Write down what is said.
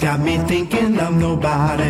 Got me thinking of nobody